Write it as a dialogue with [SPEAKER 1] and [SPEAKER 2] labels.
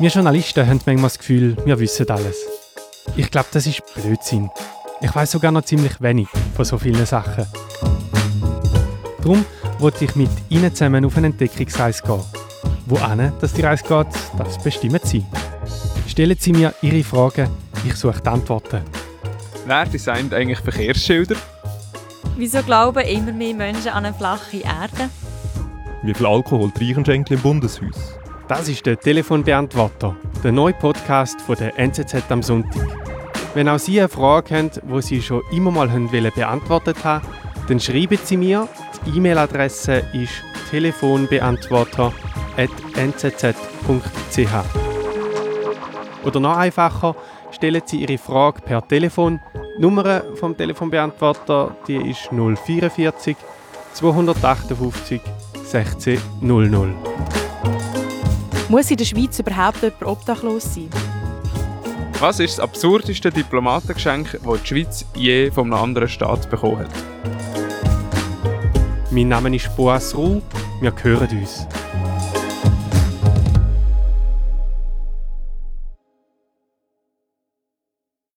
[SPEAKER 1] Wir Journalisten haben manchmal das Gefühl, wir wissen alles. Ich glaube, das ist Blödsinn. Ich weiß sogar noch ziemlich wenig von so vielen Sachen. Darum wollte ich mit Ihnen zusammen auf eine Entdeckungsreise gehen. Wo dass die Reise geht, das bestimmen Sie. Stellen Sie mir Ihre Fragen, ich suche die Antworten.
[SPEAKER 2] Wer designt eigentlich Verkehrsschilder?
[SPEAKER 3] Wieso glauben immer mehr Menschen an eine flache Erde?
[SPEAKER 4] Wie viel Alkohol trinken Schenkel im Bundeshaus?
[SPEAKER 1] Das ist der Telefonbeantworter, der neue Podcast von der NZZ am Sonntag. Wenn auch Sie eine Frage haben, die Sie schon immer mal beantwortet haben dann schreiben Sie mir. Die E-Mail-Adresse ist telefonbeantworter.nzz.ch. Oder noch einfacher, stellen Sie Ihre Frage per Telefon. Die Nummer vom Telefonbeantworter die ist 044 258 1600.
[SPEAKER 3] Muss in der Schweiz überhaupt jemand obdachlos sein?
[SPEAKER 2] Was ist das absurdeste Diplomatengeschenk, das die Schweiz je von einem anderen Staat bekommen hat?
[SPEAKER 1] Mein Name ist Boas Ruh, wir hören uns.